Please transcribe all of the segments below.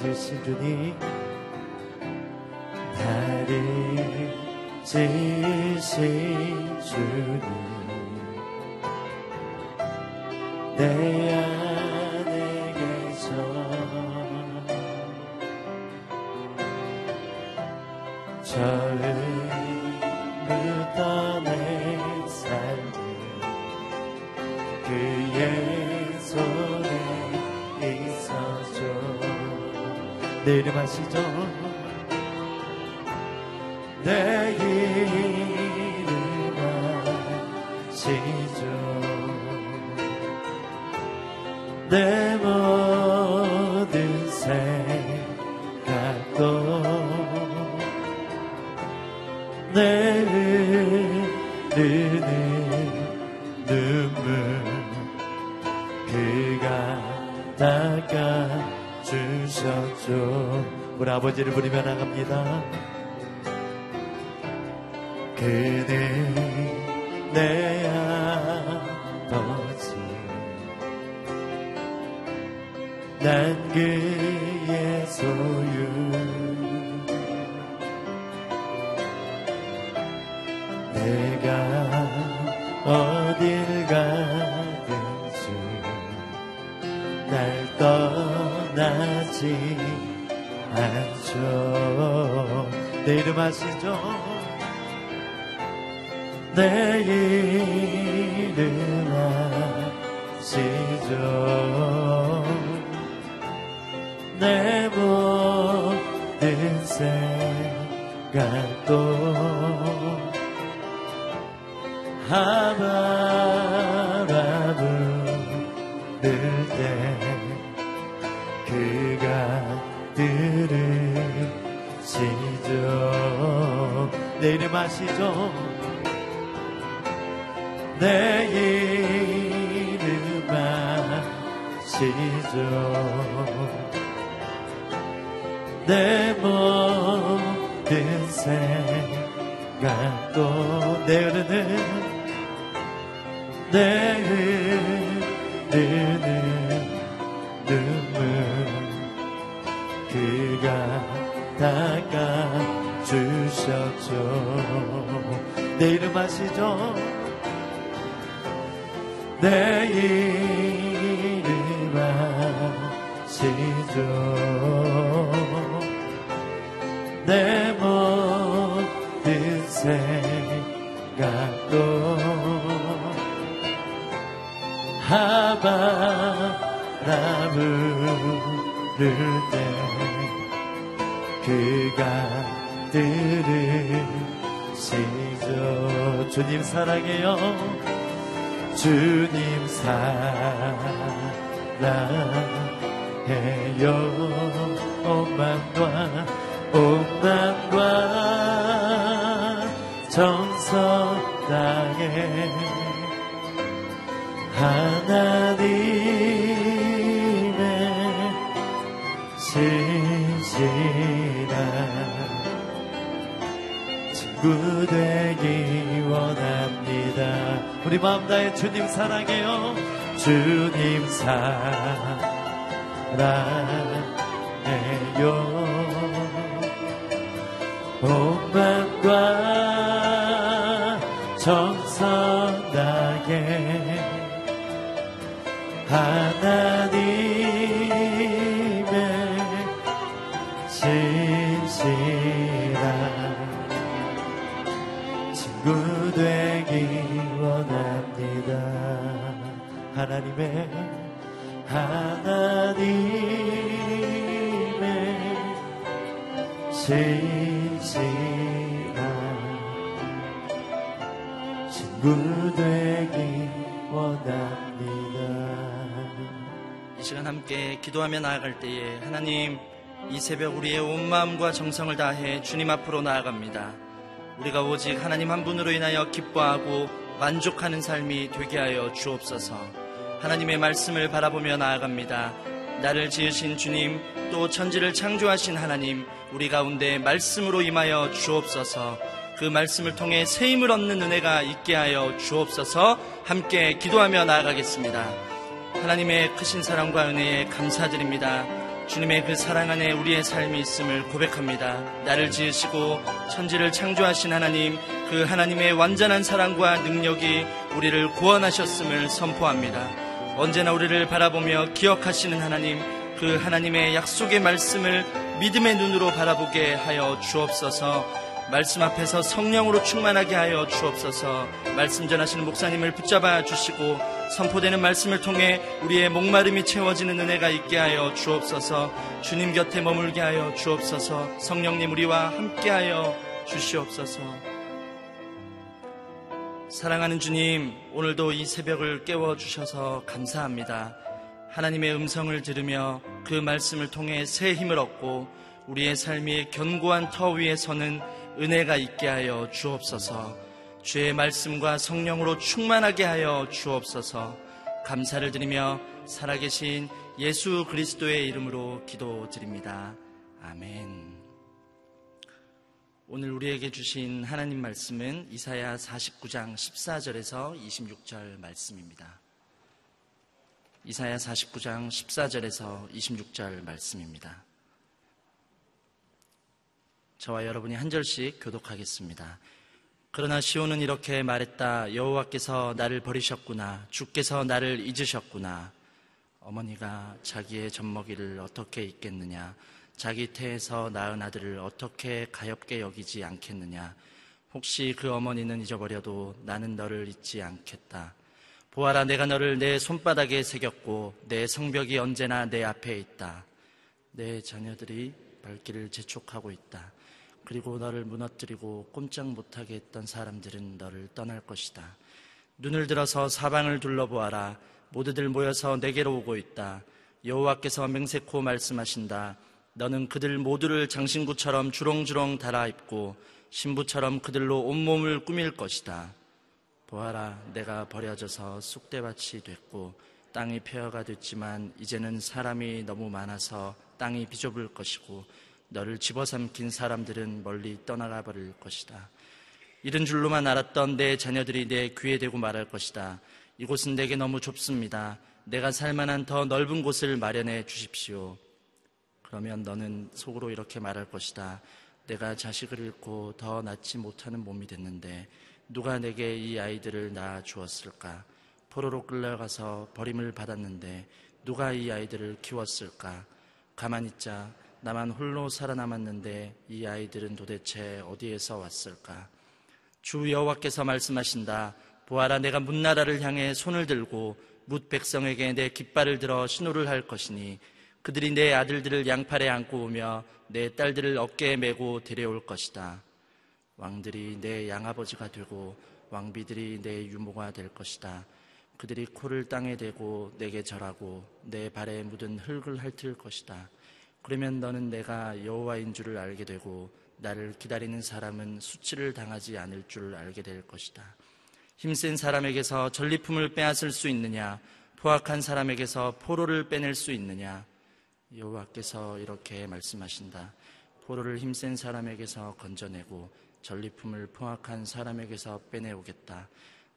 지으신 주님 나를 지으신 주님. 내 안에 계셔. 처음부터 내 삶을 그의 내 이름 아시죠? 내 이름 아시죠? 내 아버지를 부르며 나갑니다. 그는 않죠. 내 이름 아시죠? 내 이름 아시죠? 내 모든 생각도 하바라 부를 때 들으시죠 내 이름 아시죠? 내 이름 아시죠? 내 모든 생각도 내 흐르는 내 흐르는 주셨죠 내 이름 아시죠? 내 이름 아시죠? 내 모든 생각도 하바라 부를 때 그가 들으시죠 주님 사랑해요. 주님 사랑해요. 오만과 정성 땅에 하나님의 신실한 친구 우리 마음 다해 주님 사랑해요. 주님 사랑해요. 온 맘과 정 하나님의 하나님의 신실한 친구 되기 원합니다 이 시간 함께 기도하며 나아갈 때에 하나님 이 새벽 우리의 온 마음과 정성을 다해 주님 앞으로 나아갑니다. 우리가 오직 하나님 한 분으로 인하여 기뻐하고 만족하는 삶이 되게 하여 주옵소서. 하나님의 말씀을 바라보며 나아갑니다. 나를 지으신 주님, 또 천지를 창조하신 하나님, 우리 가운데 말씀으로 임하여 주옵소서. 그 말씀을 통해 새 힘을 얻는 은혜가 있게 하여 주옵소서. 함께 기도하며 나아가겠습니다. 하나님의 크신 사랑과 은혜에 감사드립니다. 주님의 그 사랑 안에 우리의 삶이 있음을 고백합니다. 나를 지으시고 천지를 창조하신 하나님, 그 하나님의 완전한 사랑과 능력이 우리를 구원하셨음을 선포합니다. 언제나 우리를 바라보며 기억하시는 하나님, 그 하나님의 약속의 말씀을 믿음의 눈으로 바라보게 하여 주옵소서. 말씀 앞에서 성령으로 충만하게 하여 주옵소서. 말씀 전하시는 목사님을 붙잡아 주시고 선포되는 말씀을 통해 우리의 목마름이 채워지는 은혜가 있게 하여 주옵소서. 주님 곁에 머물게 하여 주옵소서. 성령님 우리와 함께 하여 주시옵소서. 사랑하는 주님, 오늘도 이 새벽을 깨워 주셔서 감사합니다. 하나님의 음성을 들으며 그 말씀을 통해 새 힘을 얻고 우리의 삶이 견고한 터 위에 서는 은혜가 있게 하여 주옵소서. 주의 말씀과 성령으로 충만하게 하여 주옵소서. 감사를 드리며 살아계신 예수 그리스도의 이름으로 기도드립니다. 아멘. 오늘 우리에게 주신 하나님 말씀은 이사야 49장 14절에서 26절 말씀입니다. 이사야 49장 14절에서 26절 말씀입니다. 저와 여러분이 한 절씩 교독하겠습니다. 그러나 시온은 이렇게 말했다. 여호와께서 나를 버리셨구나. 주께서 나를 잊으셨구나. 어머니가 자기의 젖먹이를 어떻게 잊겠느냐. 자기 태에서 낳은 아들을 어떻게 가엽게 여기지 않겠느냐. 혹시 그 어머니는 잊어버려도 나는 너를 잊지 않겠다. 보아라, 내가 너를 내 손바닥에 새겼고 내 성벽이 언제나 내 앞에 있다. 내 자녀들이 발길을 재촉하고 있다. 그리고 너를 무너뜨리고 꼼짝 못하게 했던 사람들은 너를 떠날 것이다. 눈을 들어서 사방을 둘러보아라. 모두들 모여서 내게로 오고 있다. 여호와께서 맹세코 말씀하신다. 너는 그들 모두를 장신구처럼 주렁주렁 달아입고 신부처럼 그들로 온몸을 꾸밀 것이다. 보아라, 내가 버려져서 쑥대밭이 됐고 땅이 폐허가 됐지만 이제는 사람이 너무 많아서 땅이 비좁을 것이고 너를 집어삼킨 사람들은 멀리 떠나가 버릴 것이다. 이런 줄로만 알았던 내 자녀들이 내 귀에 대고 말할 것이다. 이곳은 내게 너무 좁습니다. 내가 살 만한 더 넓은 곳을 마련해 주십시오. 그러면 너는 속으로 이렇게 말할 것이다. 내가 자식을 잃고 더 낳지 못하는 몸이 됐는데 누가 내게 이 아이들을 낳아 주었을까? 포로로 끌려가서 버림을 받았는데 누가 이 아이들을 키웠을까? 가만히 있자. 나만 홀로 살아남았는데 이 아이들은 도대체 어디에서 왔을까? 주 여호와께서 말씀하신다. 보아라 내가 문나라를 향해 손을 들고 뭇 백성에게 내 깃발을 들어 신호를 할 것이니 그들이 내 아들들을 양팔에 안고 오며 내 딸들을 어깨에 메고 데려올 것이다. 왕들이 내 양아버지가 되고 왕비들이 내 유모가 될 것이다. 그들이 코를 땅에 대고 내게 절하고 내 발에 묻은 흙을 핥을 것이다. 그러면 너는 내가 여호와인 줄을 알게 되고 나를 기다리는 사람은 수치를 당하지 않을 줄 알게 될 것이다. 힘센 사람에게서 전리품을 빼앗을 수 있느냐? 포악한 사람에게서 포로를 빼낼 수 있느냐? 여호와께서 이렇게 말씀하신다. 포로를 힘센 사람에게서 건져내고 전리품을 포악한 사람에게서 빼내오겠다.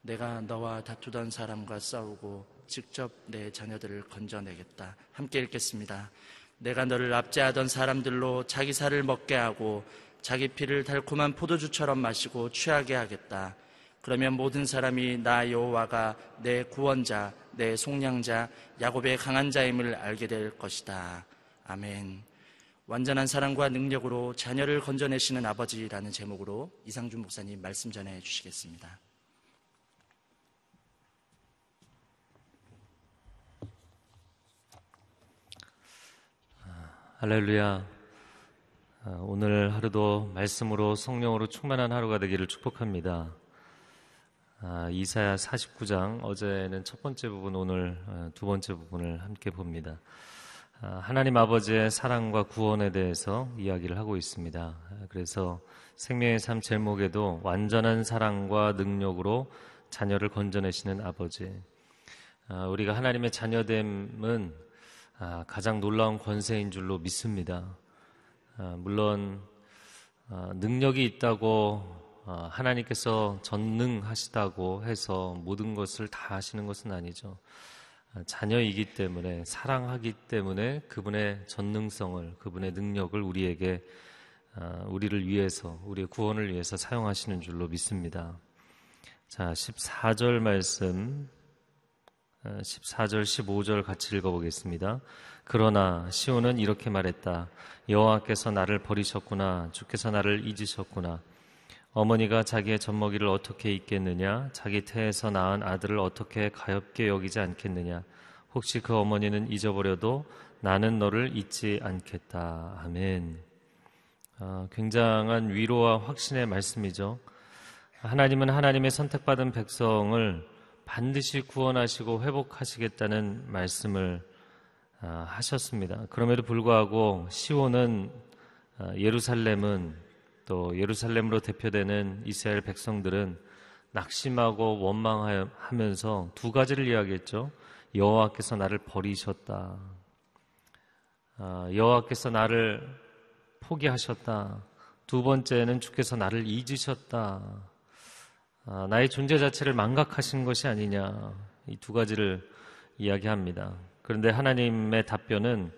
내가 너와 다투던 사람과 싸우고 직접 내 자녀들을 건져내겠다. 함께 읽겠습니다. 내가 너를 압제하던 사람들로 자기 살을 먹게 하고 자기 피를 달콤한 포도주처럼 마시고 취하게 하겠다. 그러면 모든 사람이 나 여호와가 내 구원자, 내 속량자, 야곱의 강한 자임을 알게 될 것이다. 아멘. 완전한 사랑과 능력으로 자녀를 건져내시는 아버지라는 제목으로 이상준 목사님 말씀 전해 주시겠습니다. 할렐루야. 아, 오늘 하루도 말씀으로 성령으로 충만한 하루가 되기를 축복합니다. 아, 이사야 49장 어제는 첫 번째 부분 오늘 아, 두 번째 부분을 함께 봅니다. 아, 하나님 아버지의 사랑과 구원에 대해서 이야기를 하고 있습니다. 그래서 생명의 삶 제목에도 완전한 사랑과 능력으로 자녀를 건져내시는 아버지. 아, 우리가 하나님의 자녀됨은 아, 가장 놀라운 권세인 줄로 믿습니다. 물론 능력이 있다고 하나님께서 전능하시다고 해서 모든 것을 다 하시는 것은 아니죠. 자녀이기 때문에 사랑하기 때문에 그분의 전능성을 그분의 능력을 우리에게 아, 우리를 위해서 우리의 구원을 위해서 사용하시는 줄로 믿습니다. 자, 14절 말씀 14절 아, 15절 같이 읽어 보겠습니다. 그러나 시온은 이렇게 말했다. 여호와께서 나를 버리셨구나. 주께서 나를 잊으셨구나. 어머니가 자기의 젖먹이를 어떻게 잊겠느냐? 자기 태에서 낳은 아들을 어떻게 가엽게 여기지 않겠느냐? 혹시 그 어머니는 잊어버려도 나는 너를 잊지 않겠다. 아멘. 아, 굉장한 위로와 확신의 말씀이죠. 하나님은 하나님의 선택받은 백성을 반드시 구원하시고 회복하시겠다는 말씀을 아, 하셨습니다. 그럼에도 불구하고 시온은 아, 예루살렘은 또 예루살렘으로 대표되는 이스라엘 백성들은 낙심하고 원망하면서 두 가지를 이야기했죠. 여호와께서 나를 버리셨다. 아, 여호와께서 나를 포기하셨다. 두 번째는 주께서 나를 잊으셨다. 아, 나의 존재 자체를 망각하신 것이 아니냐. 이 두 가지를 이야기합니다. 그런데 하나님의 답변은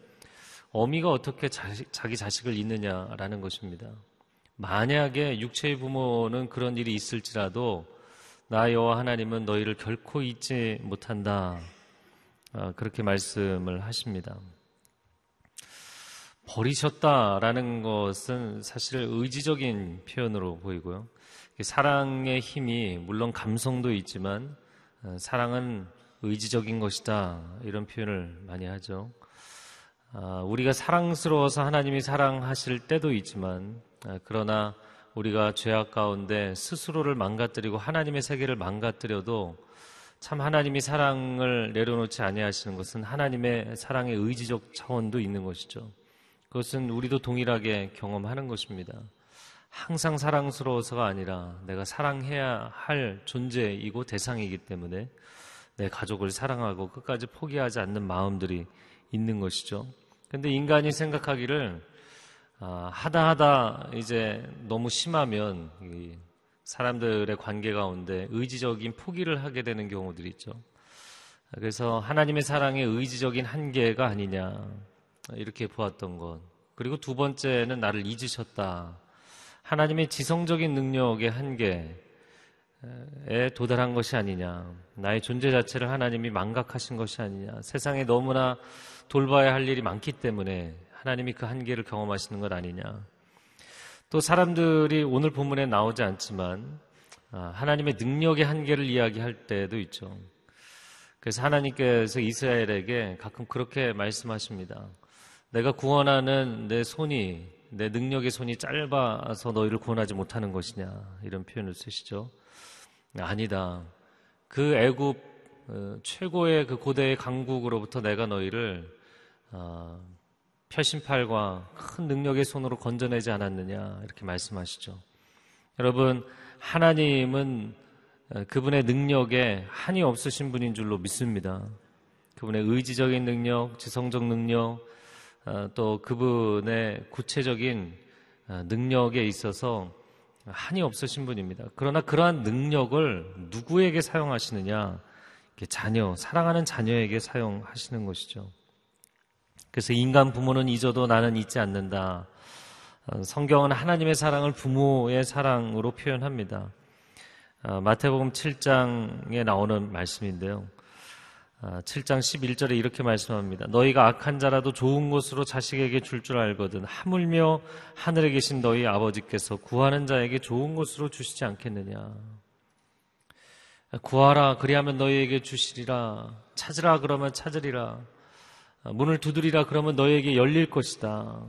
어미가 어떻게 자식, 자기 자식을 잊느냐라는 것입니다. 만약에 육체의 부모는 그런 일이 있을지라도 나 여호와 하나님은 너희를 결코 잊지 못한다. 아, 그렇게 말씀을 하십니다. 버리셨다라는 것은 사실 의지적인 표현으로 보이고요. 사랑의 힘이 물론 감성도 있지만 아, 사랑은 의지적인 것이다 이런 표현을 많이 하죠. 아, 우리가 사랑스러워서 하나님이 사랑하실 때도 있지만 아, 그러나 우리가 죄악 가운데 스스로를 망가뜨리고 하나님의 세계를 망가뜨려도 참 하나님이 사랑을 내려놓지 아니하시는 것은 하나님의 사랑의 의지적 차원도 있는 것이죠. 그것은 우리도 동일하게 경험하는 것입니다. 항상 사랑스러워서가 아니라 내가 사랑해야 할 존재이고 대상이기 때문에 내 가족을 사랑하고 끝까지 포기하지 않는 마음들이 있는 것이죠. 근데 인간이 생각하기를 아, 하다 하다 이제 너무 심하면 사람들의 관계 가운데 의지적인 포기를 하게 되는 경우들이 있죠. 그래서 하나님의 사랑의 의지적인 한계가 아니냐 이렇게 보았던 것. 그리고 두 번째는 나를 잊으셨다. 하나님의 지성적인 능력의 한계에 도달한 것이 아니냐. 나의 존재 자체를 하나님이 망각하신 것이 아니냐. 세상에 너무나 돌봐야 할 일이 많기 때문에 하나님이 그 한계를 경험하시는 것 아니냐. 또 사람들이 오늘 본문에 나오지 않지만 아, 하나님의 능력의 한계를 이야기할 때도 있죠. 그래서 하나님께서 이스라엘에게 가끔 그렇게 말씀하십니다. 내가 구원하는 내 손이 내 능력의 손이 짧아서 너희를 구원하지 못하는 것이냐 이런 표현을 쓰시죠. 아니다. 그 애굽 어, 최고의 그 고대의 강국으로부터 내가 너희를 어, 표심팔과 큰 능력의 손으로 건져내지 않았느냐 이렇게 말씀하시죠. 여러분 하나님은 어, 그분의 능력에 한이 없으신 분인 줄로 믿습니다. 그분의 의지적인 능력, 지성적 능력, 어, 또 그분의 구체적인 어, 능력에 있어서 한이 없으신 분입니다. 그러나 그러한 능력을 누구에게 사용하시느냐? 자녀, 사랑하는 자녀에게 사용하시는 것이죠. 그래서 인간 부모는 잊어도 나는 잊지 않는다. 어, 성경은 하나님의 사랑을 부모의 사랑으로 표현합니다. 어, 마태복음 7장에 나오는 말씀인데요. 7장 어, 11절에 이렇게 말씀합니다. 너희가 악한 자라도 좋은 것으로 자식에게 줄줄 알거든 하물며 하늘에 계신 너희 아버지께서 구하는 자에게 좋은 것으로 주시지 않겠느냐. 구하라 그리하면 너희에게 주시리라 찾으라 그러면 찾으리라 문을 두드리라 그러면 너에게 열릴 것이다.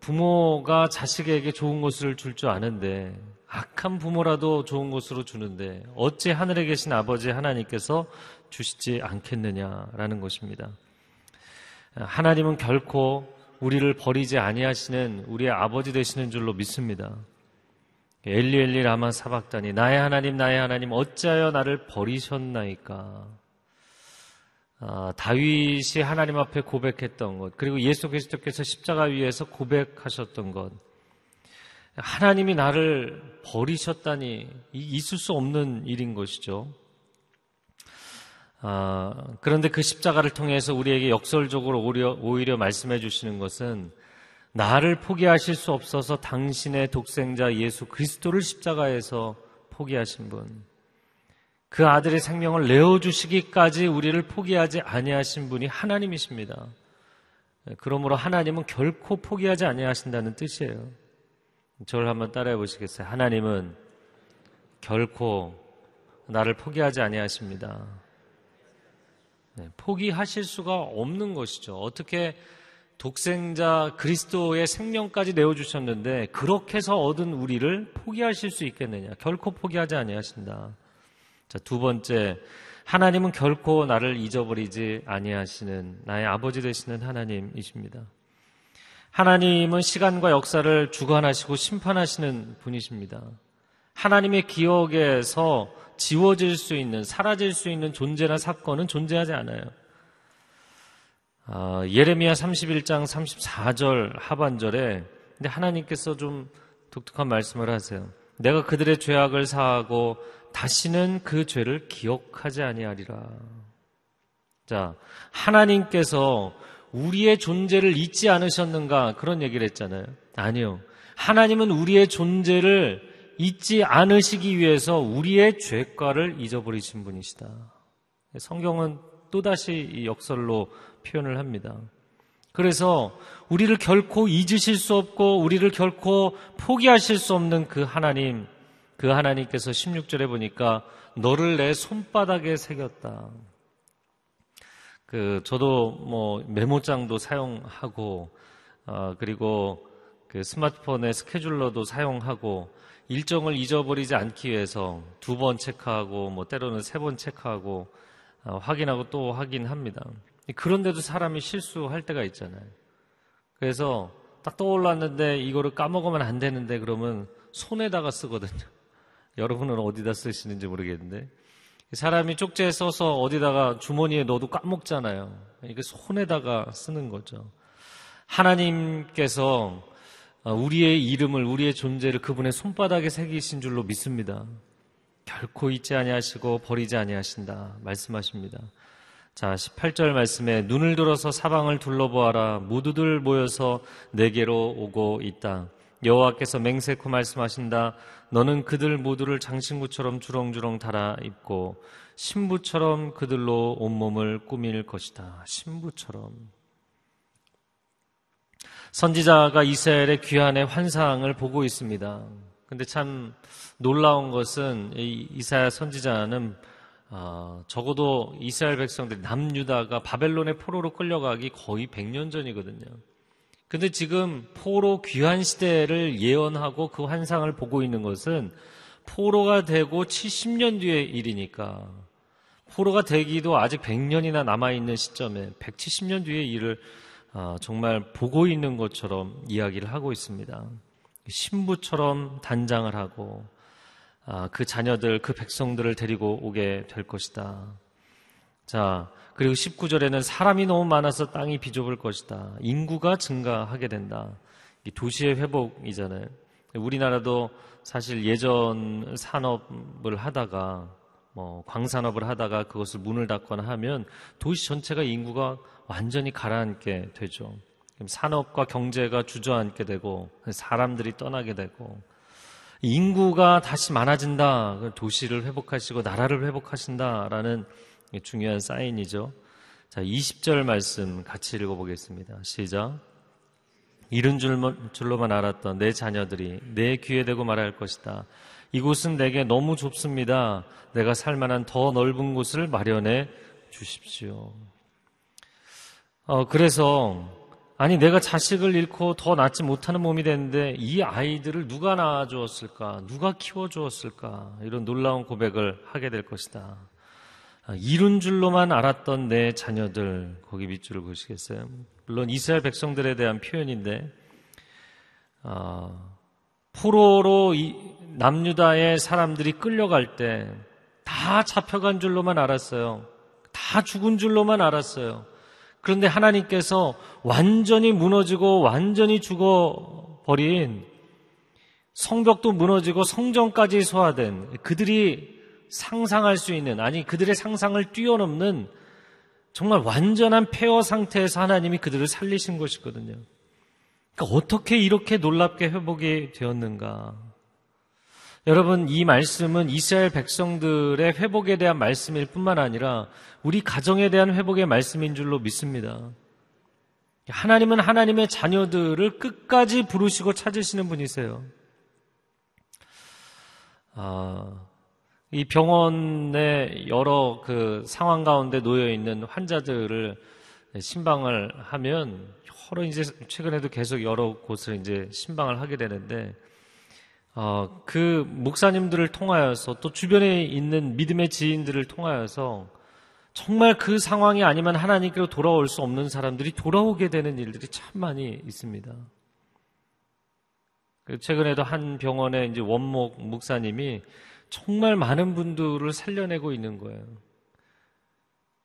부모가 자식에게 좋은 것을 줄 줄 아는데 악한 부모라도 좋은 것으로 주는데 어찌 하늘에 계신 아버지 하나님께서 주시지 않겠느냐라는 것입니다. 하나님은 결코 우리를 버리지 아니하시는 우리의 아버지 되시는 줄로 믿습니다. 엘리 엘리 라마 사박다니 나의 하나님 나의 하나님 어찌하여 나를 버리셨나이까 아, 다윗이 하나님 앞에 고백했던 것 그리고 예수 그리스도께서 십자가 위에서 고백하셨던 것 하나님이 나를 버리셨다니 있을 수 없는 일인 것이죠. 아, 그런데 그 십자가를 통해서 우리에게 역설적으로 오히려, 오히려 말씀해 주시는 것은 나를 포기하실 수 없어서 당신의 독생자 예수 그리스도를 십자가에서 포기하신 분. 그 아들의 생명을 내어주시기까지 우리를 포기하지 아니하신 분이 하나님이십니다. 그러므로 하나님은 결코 포기하지 아니하신다는 뜻이에요. 저를 한번 따라해 보시겠어요? 하나님은 결코 나를 포기하지 아니하십니다. 네, 포기하실 수가 없는 것이죠. 어떻게 독생자 그리스도의 생명까지 내어주셨는데 그렇게 해서 얻은 우리를 포기하실 수 있겠느냐? 결코 포기하지 아니하신다. 자, 두 번째, 하나님은 결코 나를 잊어버리지 아니하시는 나의 아버지 되시는 하나님이십니다. 하나님은 시간과 역사를 주관하시고 심판하시는 분이십니다. 하나님의 기억에서 지워질 수 있는, 사라질 수 있는 존재나 사건은 존재하지 않아요. 아, 예레미야 31장 34절 하반절에 근데 하나님께서 좀 독특한 말씀을 하세요. 내가 그들의 죄악을 사하고 다시는 그 죄를 기억하지 아니하리라. 자, 하나님께서 우리의 존재를 잊지 않으셨는가 그런 얘기를 했잖아요. 아니요. 하나님은 우리의 존재를 잊지 않으시기 위해서 우리의 죄과를 잊어버리신 분이시다. 성경은 또다시 이 역설로 표현을 합니다. 그래서 우리를 결코 잊으실 수 없고 우리를 결코 포기하실 수 없는 그 하나님, 그 하나님께서 16절에 보니까 너를 내 손바닥에 새겼다. 그 저도 뭐 메모장도 사용하고 어, 그리고 그 스마트폰의 스케줄러도 사용하고 일정을 잊어버리지 않기 위해서 두 번 체크하고 뭐 때로는 세 번 체크하고 어, 확인하고 또 확인합니다. 그런데도 사람이 실수할 때가 있잖아요. 그래서 딱 떠올랐는데 이거를 까먹으면 안 되는데 그러면 손에다가 쓰거든요. 여러분은 어디다 쓰시는지 모르겠는데 사람이 쪽지에 써서 어디다가 주머니에 넣어도 까먹잖아요. 이게 손에다가 쓰는 거죠. 하나님께서 어, 우리의 이름을 우리의 존재를 그분의 손바닥에 새기신 줄로 믿습니다. 결코 잊지 아니하시고 버리지 아니하신다 말씀하십니다. 자, 18절 말씀에 눈을 들어서 사방을 둘러보아라 모두들 모여서 내게로 오고 있다. 여호와께서 맹세코 말씀하신다. 너는 그들 모두를 장신구처럼 주렁주렁 달아 입고 신부처럼 그들로 온몸을 꾸밀 것이다. 신부처럼. 선지자가 이스라엘의 귀한의 환상을 보고 있습니다. 근데 참 놀라운 것은 이 이사야 선지자는 어, 적어도 이스라엘 백성들 남유다가 바벨론의 포로로 끌려가기 거의 100년 전이거든요. 근데 지금 포로 귀환 시대를 예언하고 그 환상을 보고 있는 것은 포로가 되고 70년 뒤의 일이니까 포로가 되기도 아직 100년이나 남아있는 시점에 170년 뒤의 일을 어, 정말 보고 있는 것처럼 이야기를 하고 있습니다. 신부처럼 단장을 하고 아, 그 자녀들, 그 백성들을 데리고 오게 될 것이다. 자, 그리고 19절에는 사람이 너무 많아서 땅이 비좁을 것이다. 인구가 증가하게 된다. 도시의 회복이잖아요. 우리나라도 사실 예전 산업을 하다가 뭐 광산업을 하다가 그것을 문을 닫거나 하면 도시 전체가 인구가 완전히 가라앉게 되죠. 산업과 경제가 주저앉게 되고 사람들이 떠나게 되고 인구가 다시 많아진다. 도시를 회복하시고 나라를 회복하신다라는 중요한 사인이죠. 자, 20절 말씀 같이 읽어보겠습니다. 시작. 이른 줄로만 알았던 내 자녀들이 내 귀에 대고 말할 것이다. 이곳은 내게 너무 좁습니다. 내가 살 만한 더 넓은 곳을 마련해 주십시오. 어, 그래서 아니 내가 자식을 잃고 더 낳지 못하는 몸이 됐는데 이 아이들을 누가 낳아주었을까? 누가 키워주었을까? 이런 놀라운 고백을 하게 될 것이다. 아, 이룬 줄로만 알았던 내 자녀들 거기 밑줄을 보시겠어요? 물론 이스라엘 백성들에 대한 표현인데 어, 포로로 남유다의 사람들이 끌려갈 때 다 잡혀간 줄로만 알았어요. 다 죽은 줄로만 알았어요. 그런데 하나님께서 완전히 무너지고 완전히 죽어버린 성벽도 무너지고 성전까지 소화된 그들이 상상할 수 있는, 아니, 그들의 상상을 뛰어넘는 정말 완전한 폐허 상태에서 하나님이 그들을 살리신 것이거든요. 그러니까 어떻게 이렇게 놀랍게 회복이 되었는가? 여러분, 이 말씀은 이스라엘 백성들의 회복에 대한 말씀일 뿐만 아니라 우리 가정에 대한 회복의 말씀인 줄로 믿습니다. 하나님은 하나님의 자녀들을 끝까지 부르시고 찾으시는 분이세요. 아, 이 병원의 여러 그 상황 가운데 놓여 있는 환자들을 신방을 하면 여러 이제 최근에도 계속 여러 곳을 이제 신방을 하게 되는데 어, 그 목사님들을 통하여서 또 주변에 있는 믿음의 지인들을 통하여서 정말 그 상황이 아니면 하나님께로 돌아올 수 없는 사람들이 돌아오게 되는 일들이 참 많이 있습니다. 그 최근에도 한 병원에 이제 원목 목사님이 정말 많은 분들을 살려내고 있는 거예요.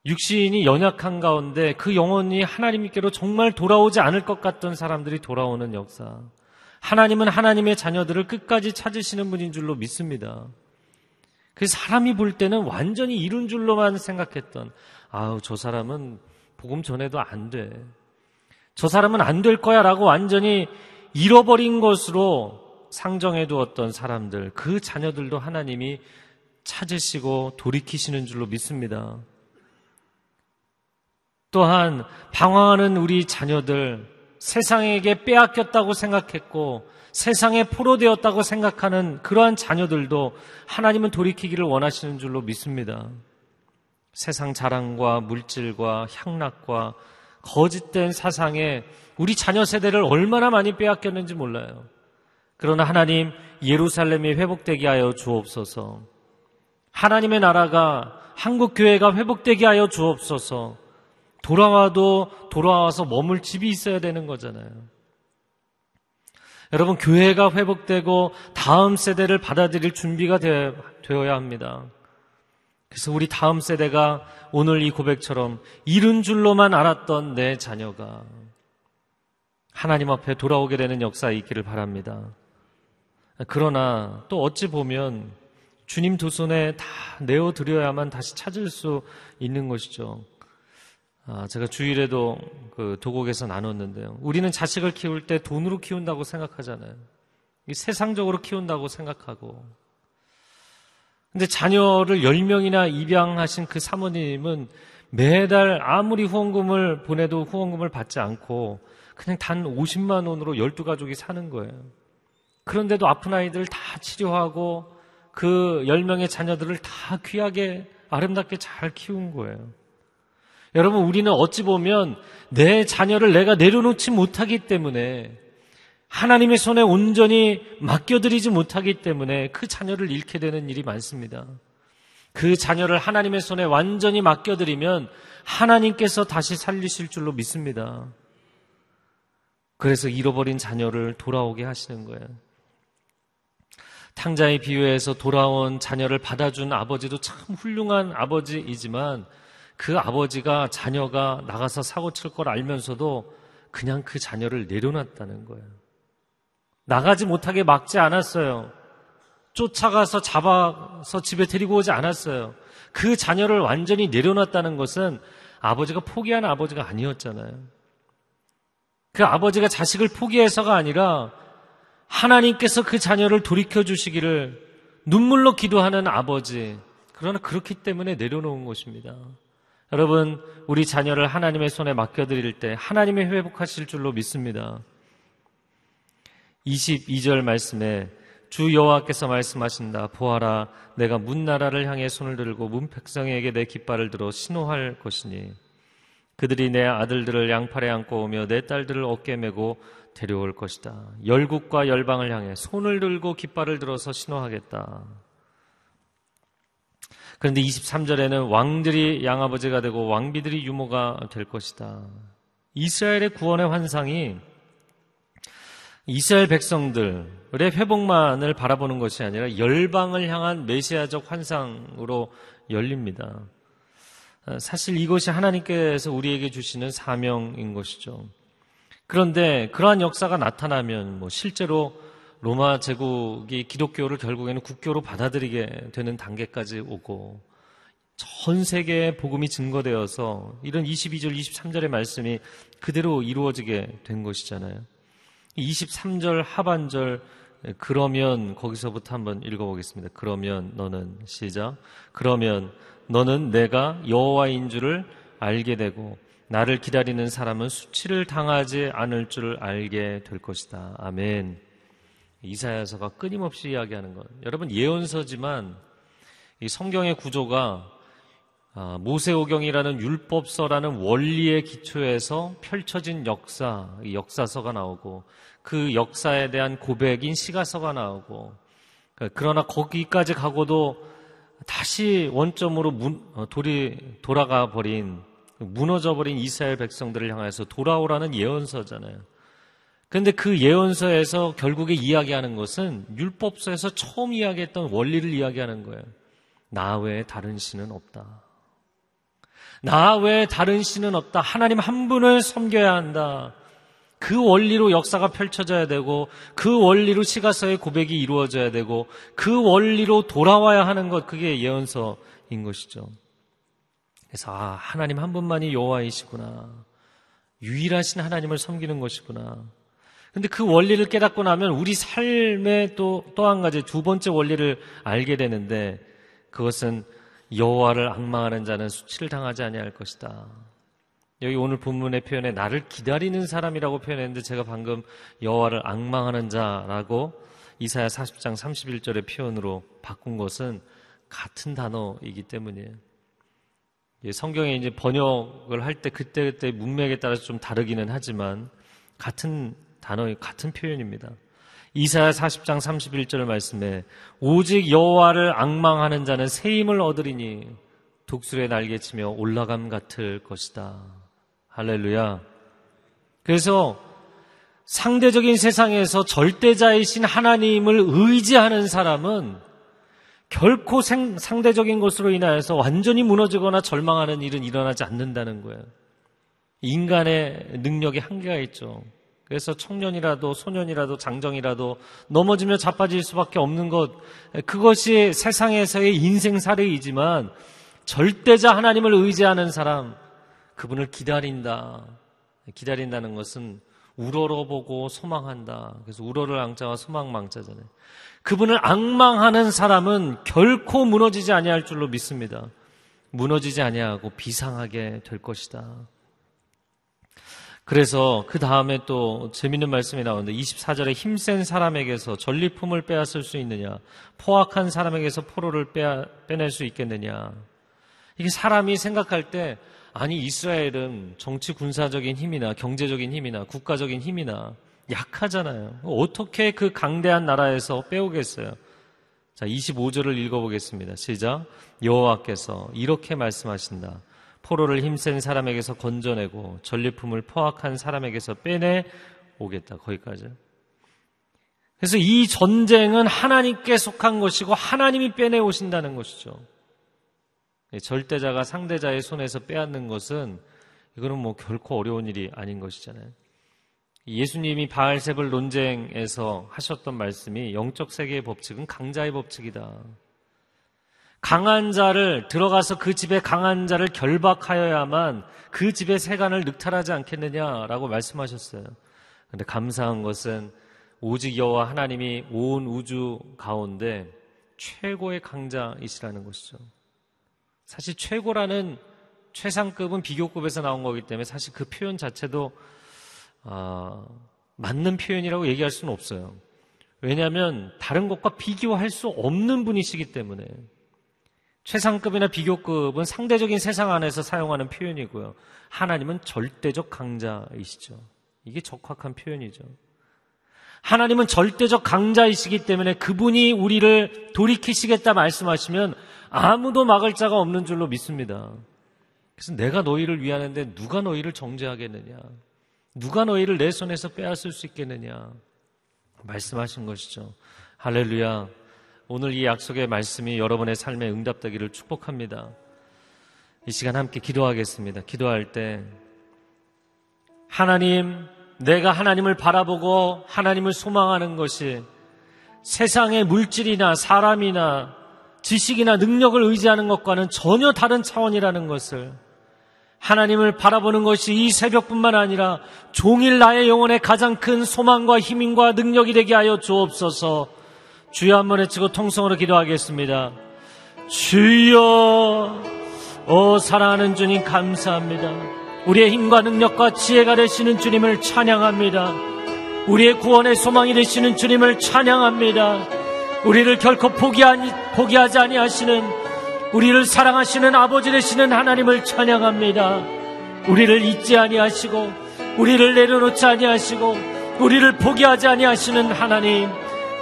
육신이 연약한 가운데 그 영혼이 하나님께로 정말 돌아오지 않을 것 같던 사람들이 돌아오는 역사. 하나님은 하나님의 자녀들을 끝까지 찾으시는 분인 줄로 믿습니다. 그 사람이 볼 때는 완전히 이룬 줄로만 생각했던, 아우, 저 사람은 복음 전에도 안 돼. 저 사람은 안 될 거야 라고 완전히 잃어버린 것으로 상정해 두었던 사람들, 그 자녀들도 하나님이 찾으시고 돌이키시는 줄로 믿습니다. 또한 방황하는 우리 자녀들, 세상에게 빼앗겼다고 생각했고 세상에 포로되었다고 생각하는 그러한 자녀들도 하나님은 돌이키기를 원하시는 줄로 믿습니다. 세상 자랑과 물질과 향락과 거짓된 사상에 우리 자녀 세대를 얼마나 많이 빼앗겼는지 몰라요. 그러나 하나님 예루살렘이 회복되게 하여 주옵소서. 하나님의 나라가 한국 교회가 회복되게 하여 주옵소서. 돌아와도 돌아와서 머물 집이 있어야 되는 거잖아요. 여러분, 교회가 회복되고 다음 세대를 받아들일 준비가 되어야 합니다. 그래서 우리 다음 세대가 오늘 이 고백처럼 이른 줄로만 알았던 내 자녀가 하나님 앞에 돌아오게 되는 역사에 있기를 바랍니다. 그러나 또 어찌 보면 주님 두 손에 다 내어드려야만 다시 찾을 수 있는 것이죠. 아, 제가 주일에도 그 도곡에서 나눴는데요. 우리는 자식을 키울 때 돈으로 키운다고 생각하잖아요. 세상적으로 키운다고 생각하고. 근데 자녀를 10명이나 입양하신 그 사모님은 매달 아무리 후원금을 보내도 후원금을 받지 않고 그냥 단 50만 원으로 12가족이 사는 거예요. 그런데도 아픈 아이들을 다 치료하고 그 10명의 자녀들을 다 귀하게 아름답게 잘 키운 거예요. 여러분, 우리는 어찌 보면 내 자녀를 내가 내려놓지 못하기 때문에 하나님의 손에 온전히 맡겨드리지 못하기 때문에 그 자녀를 잃게 되는 일이 많습니다. 그 자녀를 하나님의 손에 완전히 맡겨드리면 하나님께서 다시 살리실 줄로 믿습니다. 그래서 잃어버린 자녀를 돌아오게 하시는 거예요. 탕자의 비유에서 돌아온 자녀를 받아준 아버지도 참 훌륭한 아버지이지만 그 아버지가 자녀가 나가서 사고 칠 걸 알면서도 그냥 그 자녀를 내려놨다는 거예요. 나가지 못하게 막지 않았어요. 쫓아가서 잡아서 집에 데리고 오지 않았어요. 그 자녀를 완전히 내려놨다는 것은 아버지가 포기한 아버지가 아니었잖아요. 그 아버지가 자식을 포기해서가 아니라 하나님께서 그 자녀를 돌이켜 주시기를 눈물로 기도하는 아버지. 그러나 그렇기 때문에 내려놓은 것입니다. 여러분, 우리 자녀를 하나님의 손에 맡겨드릴 때 하나님의 회복하실 줄로 믿습니다. 22절 말씀에 주 여호와께서 말씀하신다. 보아라, 내가 문 나라를 향해 손을 들고 문 백성에게 내 깃발을 들어 신호할 것이니 그들이 내 아들들을 양팔에 안고 오며 내 딸들을 어깨 메고 데려올 것이다. 열국과 열방을 향해 손을 들고 깃발을 들어서 신호하겠다. 그런데 23절에는 왕들이 양아버지가 되고 왕비들이 유모가 될 것이다. 이스라엘의 구원의 환상이 이스라엘 백성들의 회복만을 바라보는 것이 아니라 열방을 향한 메시아적 환상으로 열립니다. 사실 이것이 하나님께서 우리에게 주시는 사명인 것이죠. 그런데 그러한 역사가 나타나면 뭐 실제로 로마 제국이 기독교를 결국에는 국교로 받아들이게 되는 단계까지 오고 전 세계에 복음이 증거되어서 이런 22절, 23절의 말씀이 그대로 이루어지게 된 것이잖아요. 23절 하반절 그러면 거기서부터 한번 읽어보겠습니다. 그러면 너는 시작. 그러면 너는 내가 여호와인 줄을 알게 되고 나를 기다리는 사람은 수치를 당하지 않을 줄을 알게 될 것이다. 아멘. 이사야서가 끊임없이 이야기하는 것. 여러분 예언서지만 이 성경의 구조가 아, 모세오경이라는 율법서라는 원리의 기초에서 펼쳐진 역사, 역사서가 나오고 그 역사에 대한 고백인 시가서가 나오고 그러나 거기까지 가고도 다시 원점으로 문, 어, 돌이 돌아가 버린 무너져 버린 이스라엘 백성들을 향해서 돌아오라는 예언서잖아요. 그런데 그 예언서에서 결국에 이야기하는 것은 율법서에서 처음 이야기했던 원리를 이야기하는 거예요. 나 외에 다른 신은 없다. 나 외에 다른 신은 없다. 하나님 한 분을 섬겨야 한다. 그 원리로 역사가 펼쳐져야 되고 그 원리로 시가서의 고백이 이루어져야 되고 그 원리로 돌아와야 하는 것 그게 예언서인 것이죠. 그래서 아 하나님 한 분만이 여호와이시구나. 유일하신 하나님을 섬기는 것이구나. 근데 그 원리를 깨닫고 나면 우리 삶의 또, 또 한 가지 두 번째 원리를 알게 되는데 그것은 여호와를 악망하는 자는 수치를 당하지 아니할 것이다. 여기 오늘 본문의 표현에 나를 기다리는 사람이라고 표현했는데 제가 방금 여호와를 악망하는 자라고 이사야 40장 31절의 표현으로 바꾼 것은 같은 단어이기 때문이에요. 성경에 이제 번역을 할 때 그때 그때 문맥에 따라서 좀 다르기는 하지만 같은 단어의 같은 표현입니다. 이사야 40장 31절 말씀에 오직 여호와를 악망하는 자는 새 힘을 얻으리니 독수리의 날개치며 올라감 같을 것이다. 할렐루야. 그래서 상대적인 세상에서 절대자이신 하나님을 의지하는 사람은 결코 생, 상대적인 것으로 인하여서 완전히 무너지거나 절망하는 일은 일어나지 않는다는 거예요. 인간의 능력에 한계가 있죠. 그래서 청년이라도 소년이라도 장정이라도 넘어지며 자빠질 수밖에 없는 것 그것이 세상에서의 인생 사례이지만 절대자 하나님을 의지하는 사람 그분을 기다린다. 기다린다는 것은 우러러보고 소망한다. 그래서 우러를 앙자와 소망망자잖아요. 그분을 악망하는 사람은 결코 무너지지 아니할 줄로 믿습니다. 무너지지 아니하고 비상하게 될 것이다. 그래서 그 다음에 또 재밌는 말씀이 나오는데 24절에 힘센 사람에게서 전리품을 빼앗을 수 있느냐? 포악한 사람에게서 포로를 빼, 빼낼 수 있겠느냐? 이게 사람이 생각할 때 아니 이스라엘은 정치 군사적인 힘이나 경제적인 힘이나 국가적인 힘이나 약하잖아요. 어떻게 그 강대한 나라에서 빼오겠어요? 자, 25절을 읽어보겠습니다. 시작. 여호와께서 이렇게 말씀하신다. 포로를 힘센 사람에게서 건져내고 전리품을 포악한 사람에게서 빼내 오겠다. 거기까지. 그래서 이 전쟁은 하나님께 속한 것이고 하나님이 빼내 오신다는 것이죠. 절대자가 상대자의 손에서 빼앗는 것은 이거는 뭐 결코 어려운 일이 아닌 것이잖아요. 예수님이 바알세불 논쟁에서 하셨던 말씀이 영적 세계의 법칙은 강자의 법칙이다. 강한 자를 들어가서 그 집에 강한 자를 결박하여야만 그 집의 세간을 늑탈하지 않겠느냐라고 말씀하셨어요. 근데 감사한 것은 오직 여호와 하나님이 온 우주 가운데 최고의 강자이시라는 것이죠. 사실 최고라는 최상급은 비교급에서 나온 거기 때문에 사실 그 표현 자체도 어, 맞는 표현이라고 얘기할 수는 없어요. 왜냐하면 다른 것과 비교할 수 없는 분이시기 때문에 최상급이나 비교급은 상대적인 세상 안에서 사용하는 표현이고요. 하나님은 절대적 강자이시죠. 이게 적확한 표현이죠. 하나님은 절대적 강자이시기 때문에 그분이 우리를 돌이키시겠다 말씀하시면 아무도 막을 자가 없는 줄로 믿습니다. 그래서 내가 너희를 위하는데 누가 너희를 정죄하겠느냐? 누가 너희를 내 손에서 빼앗을 수 있겠느냐? 말씀하신 것이죠. 할렐루야. 오늘 이 약속의 말씀이 여러분의 삶에 응답되기를 축복합니다. 이 시간 함께 기도하겠습니다. 기도할 때 하나님, 내가 하나님을 바라보고 하나님을 소망하는 것이 세상의 물질이나 사람이나 지식이나 능력을 의지하는 것과는 전혀 다른 차원이라는 것을 하나님을 바라보는 것이 이 새벽뿐만 아니라 종일 나의 영혼의 가장 큰 소망과 힘과 능력이 되게 하여 주옵소서 주여 한번 외치고 통성으로 기도하겠습니다. 주여, 오 사랑하는 주님 감사합니다. 우리의 힘과 능력과 지혜가 되시는 주님을 찬양합니다. 우리의 구원의 소망이 되시는 주님을 찬양합니다. 우리를 결코 포기하니, 포기하지 아니하시는 우리를 사랑하시는 아버지 되시는 하나님을 찬양합니다. 우리를 잊지 아니하시고 우리를 내려놓지 아니하시고 우리를 포기하지 아니하시는 하나님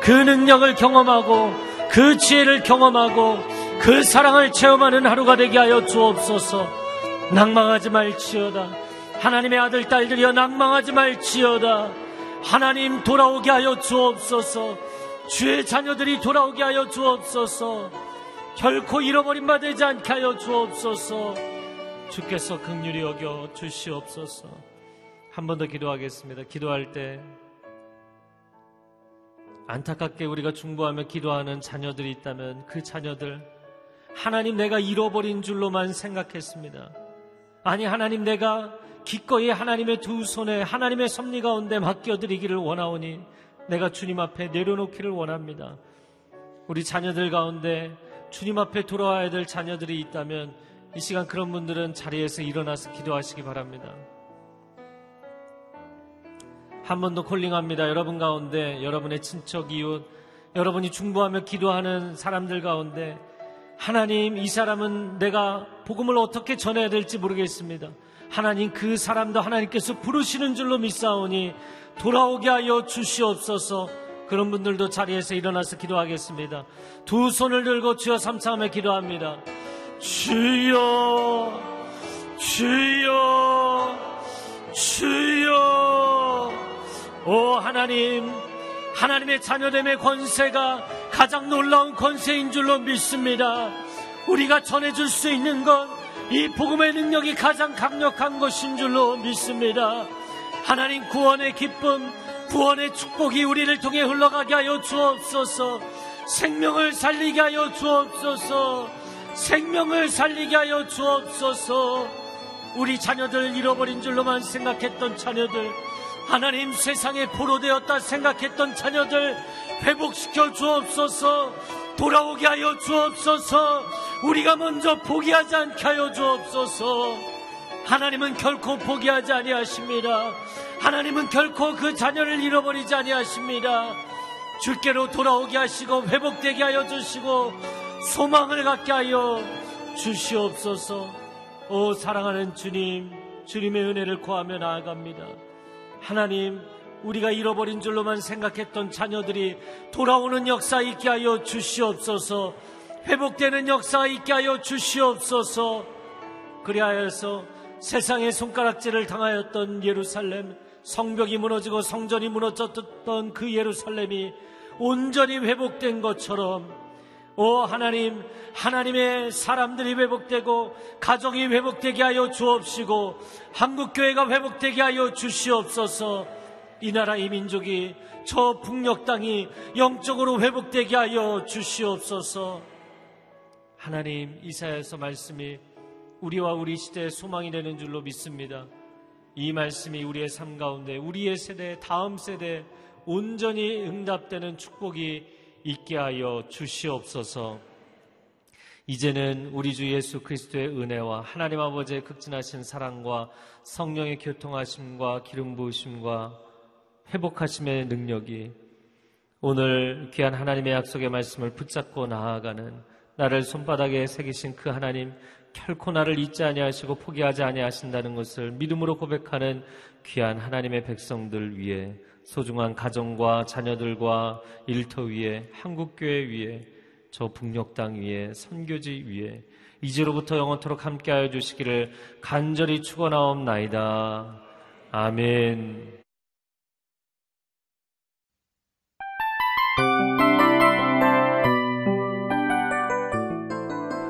그 능력을 경험하고 그 지혜를 경험하고 그 사랑을 체험하는 하루가 되게 하여 주옵소서. 낭망하지 말지어다. 하나님의 아들 딸들이여 낭망하지 말지어다. 하나님 돌아오게 하여 주옵소서. 주의 자녀들이 돌아오게 하여 주옵소서. 결코 잃어버린 바 되지 않게 하여 주옵소서. 주께서 극률이 여겨 주시옵소서. 한 번 더 기도하겠습니다. 기도할 때 안타깝게 우리가 중보하며 기도하는 자녀들이 있다면 그 자녀들 하나님 내가 잃어버린 줄로만 생각했습니다. 아니 하나님 내가 기꺼이 하나님의 두 손에 하나님의 섭리 가운데 맡겨드리기를 원하오니 내가 주님 앞에 내려놓기를 원합니다. 우리 자녀들 가운데 주님 앞에 돌아와야 될 자녀들이 있다면 이 시간 그런 분들은 자리에서 일어나서 기도하시기 바랍니다. 한 번 더 콜링합니다. 여러분 가운데 여러분의 친척 이웃 여러분이 중보하며 기도하는 사람들 가운데 하나님 이 사람은 내가 복음을 어떻게 전해야 될지 모르겠습니다. 하나님 그 사람도 하나님께서 부르시는 줄로 믿사오니 돌아오게 하여 주시옵소서. 그런 분들도 자리에서 일어나서 기도하겠습니다. 두 손을 들고 주여 삼창하며 기도합니다. 주여, 주여, 주여. 오 하나님, 하나님의 자녀됨의 권세가 가장 놀라운 권세인 줄로 믿습니다. 우리가 전해줄 수 있는 건 이 복음의 능력이 가장 강력한 것인 줄로 믿습니다. 하나님 구원의 기쁨, 구원의 축복이 우리를 통해 흘러가게 하여 주옵소서. 생명을 살리게 하여 주옵소서. 생명을 살리게 하여 주옵소서. 우리 자녀들 잃어버린 줄로만 생각했던 자녀들, 하나님 세상에 포로되었다 생각했던 자녀들 회복시켜 주옵소서. 돌아오게 하여 주옵소서. 우리가 먼저 포기하지 않게 하여 주옵소서. 하나님은 결코 포기하지 아니하십니다. 하나님은 결코 그 자녀를 잃어버리지 아니하십니다. 주께로 돌아오게 하시고 회복되게 하여 주시고 소망을 갖게 하여 주시옵소서. 오 사랑하는 주님, 주님의 은혜를 구하며 나아갑니다. 하나님, 우리가 잃어버린 줄로만 생각했던 자녀들이 돌아오는 역사 있게 하여 주시옵소서. 회복되는 역사 있게 하여 주시옵소서. 그리하여서 세상의 손가락질을 당하였던 예루살렘, 성벽이 무너지고 성전이 무너졌던 그 예루살렘이 온전히 회복된 것처럼 오 하나님, 하나님의 사람들이 회복되고 가정이 회복되게 하여 주옵시고 한국교회가 회복되게 하여 주시옵소서 이 나라 이 민족이 저 북녘 땅이 영적으로 회복되게 하여 주시옵소서 하나님 이사야서 말씀이 우리와 우리 시대의 소망이 되는 줄로 믿습니다. 이 말씀이 우리의 삶 가운데 우리의 세대 다음 세대 온전히 응답되는 축복이 있게 하여 주시옵소서. 이제는 우리 주 예수 그리스도의 은혜와 하나님 아버지의 극진하신 사랑과 성령의 교통하심과 기름 부으심과 회복하심의 능력이 오늘 귀한 하나님의 약속의 말씀을 붙잡고 나아가는 나를 손바닥에 새기신 그 하나님 결코 나를 잊지 아니하시고 포기하지 아니하신다는 것을 믿음으로 고백하는 귀한 하나님의 백성들 위해 소중한 가정과 자녀들과 일터 위에 한국교회 위에 저 북녘 땅 위에 선교지 위에 이제로부터 영원토록 함께하여 주시기를 간절히 축원하옵나이다. 아멘.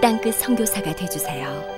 땅끝 성교사가 되주세요